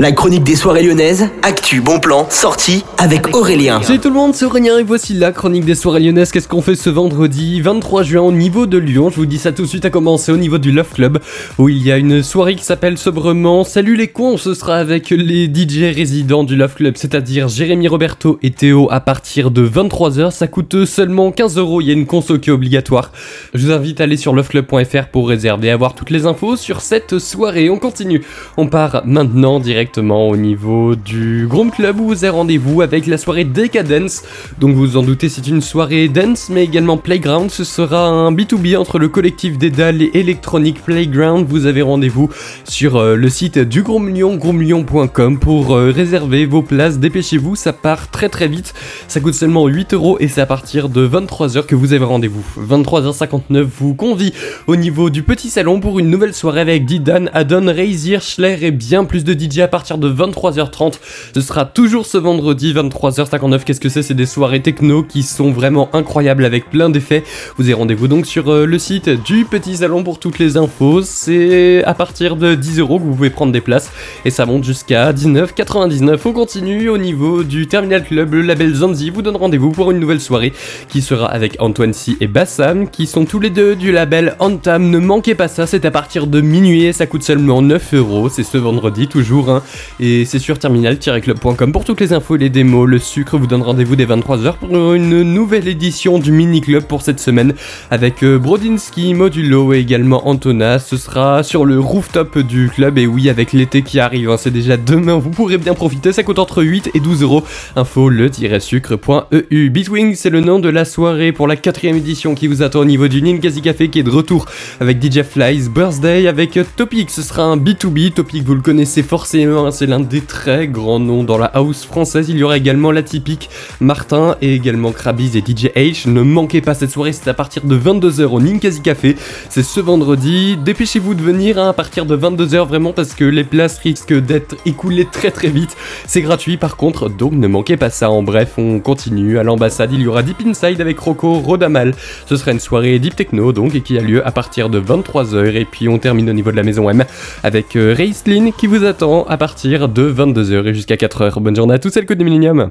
La chronique des soirées lyonnaises, actu, bon plan, sortie avec Aurélien. Salut tout le monde, c'est Aurélien et voici la chronique des soirées lyonnaises. Qu'est-ce qu'on fait ce vendredi 23 juin au niveau de Lyon? Je vous dis ça tout de suite à commencer au niveau du Love Club où il y a une soirée qui s'appelle sobrement Salut les cons. Ce sera avec les DJ résidents du Love Club, c'est-à-dire Jérémy Roberto et Théo à partir de 23h. Ça coûte seulement 15 euros. Il y a une conso qui est obligatoire. Je vous invite à aller sur loveclub.fr pour réserver et avoir toutes les infos sur cette soirée. On continue. On part maintenant direct au niveau du Groom Club où vous avez rendez-vous avec la soirée Decadence. Donc vous vous en doutez, c'est une soirée dance mais également playground. Ce sera un B2B entre le collectif d'Edal et Electronic Playground. Vous avez rendez-vous sur euh, le site du Groom Lyon, groomlyon.com pour euh, réserver vos places. Dépêchez-vous, ça part très très vite. Ça coûte seulement 8 euros et c'est à partir de 23h que vous avez rendez-vous. 23h59 vous convie au niveau du petit salon pour une nouvelle soirée avec Didan, Adon, Razier, Schler et bien plus de DJ à partir partir de 23h30. Ce sera toujours ce vendredi 23h59. Qu'est-ce que c'est? C'est des soirées techno qui sont vraiment incroyables avec plein d'effets. Vous avez rendez-vous donc sur euh, le site du Petit Salon pour toutes les infos. C'est à partir de 10 euros que vous pouvez prendre des places et ça monte jusqu'à 19,99. On continue au niveau du Terminal Club. Le label Zanzi vous donne rendez-vous pour une nouvelle soirée qui sera avec Antoine Si et Bassam qui sont tous les deux du label Antam. Ne manquez pas ça, c'est à partir de minuit et ça coûte seulement 9 euros. C'est ce vendredi toujours. Hein. Et c'est sur terminal-club.com pour toutes les infos et les démos. Le sucre vous donne rendez-vous dès 23h pour une nouvelle édition du mini club pour cette semaine avec euh, Brodinski, Modulo et également Antona. Ce sera sur le rooftop du club et oui avec l'été qui arrive, hein, c'est déjà demain, vous pourrez bien profiter. Ça coûte entre 8 et 12 euros. Info le-sucre.eu. Bitwing, c'est le nom de la soirée pour la quatrième édition qui vous attend au niveau du Ningazi Café qui est de retour avec DJ Flies Birthday avec Topic. Ce sera un B2B. Topic, vous le connaissez forcément Hein, c'est l'un des très grands noms dans la house française. Il y aura également la typique Martin et également Krabiz et DJ H. Ne manquez pas cette soirée, c'est à partir de 22h au Ninkasi Café. C'est ce vendredi. Dépêchez-vous de venir hein, à partir de 22h vraiment parce que les places risquent d'être écoulées très très vite. C'est gratuit par contre, donc ne manquez pas ça. En bref, on continue. À l'ambassade, il y aura Deep Inside avec Rocco Rodamal. Ce sera une soirée Deep Techno donc qui a lieu à partir de 23h. Et puis on termine au niveau de la maison M avec euh, qui vous attend partir de 22h et jusqu'à 4h. Bonne journée à tous, c'est le code du Millennium.